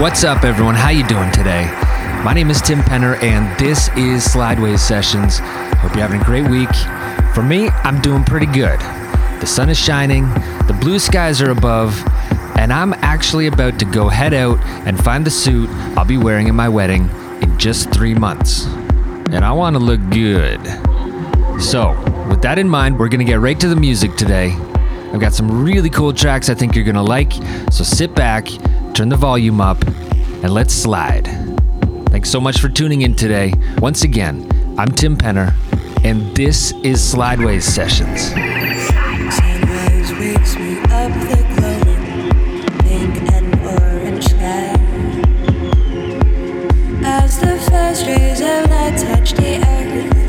What's up, everyone? How you doing today? My name is Tim Penner, and this is Slideways Sessions. Hope you're having a great week. For me, I'm doing pretty good. The sun is shining, the blue skies are above, and I'm actually about to go head out and find the suit I'll be wearing at my wedding in just three months. And I want to look good. So, with that in mind, we're going to get right to the music today. I've got some really cool tracks I think you're going to like, so sit back turn the volume up, and let's slide. Thanks so much for tuning in today. Once again, I'm Tim Penner, and this is Slideways Sessions. As the first rays of light touch the earth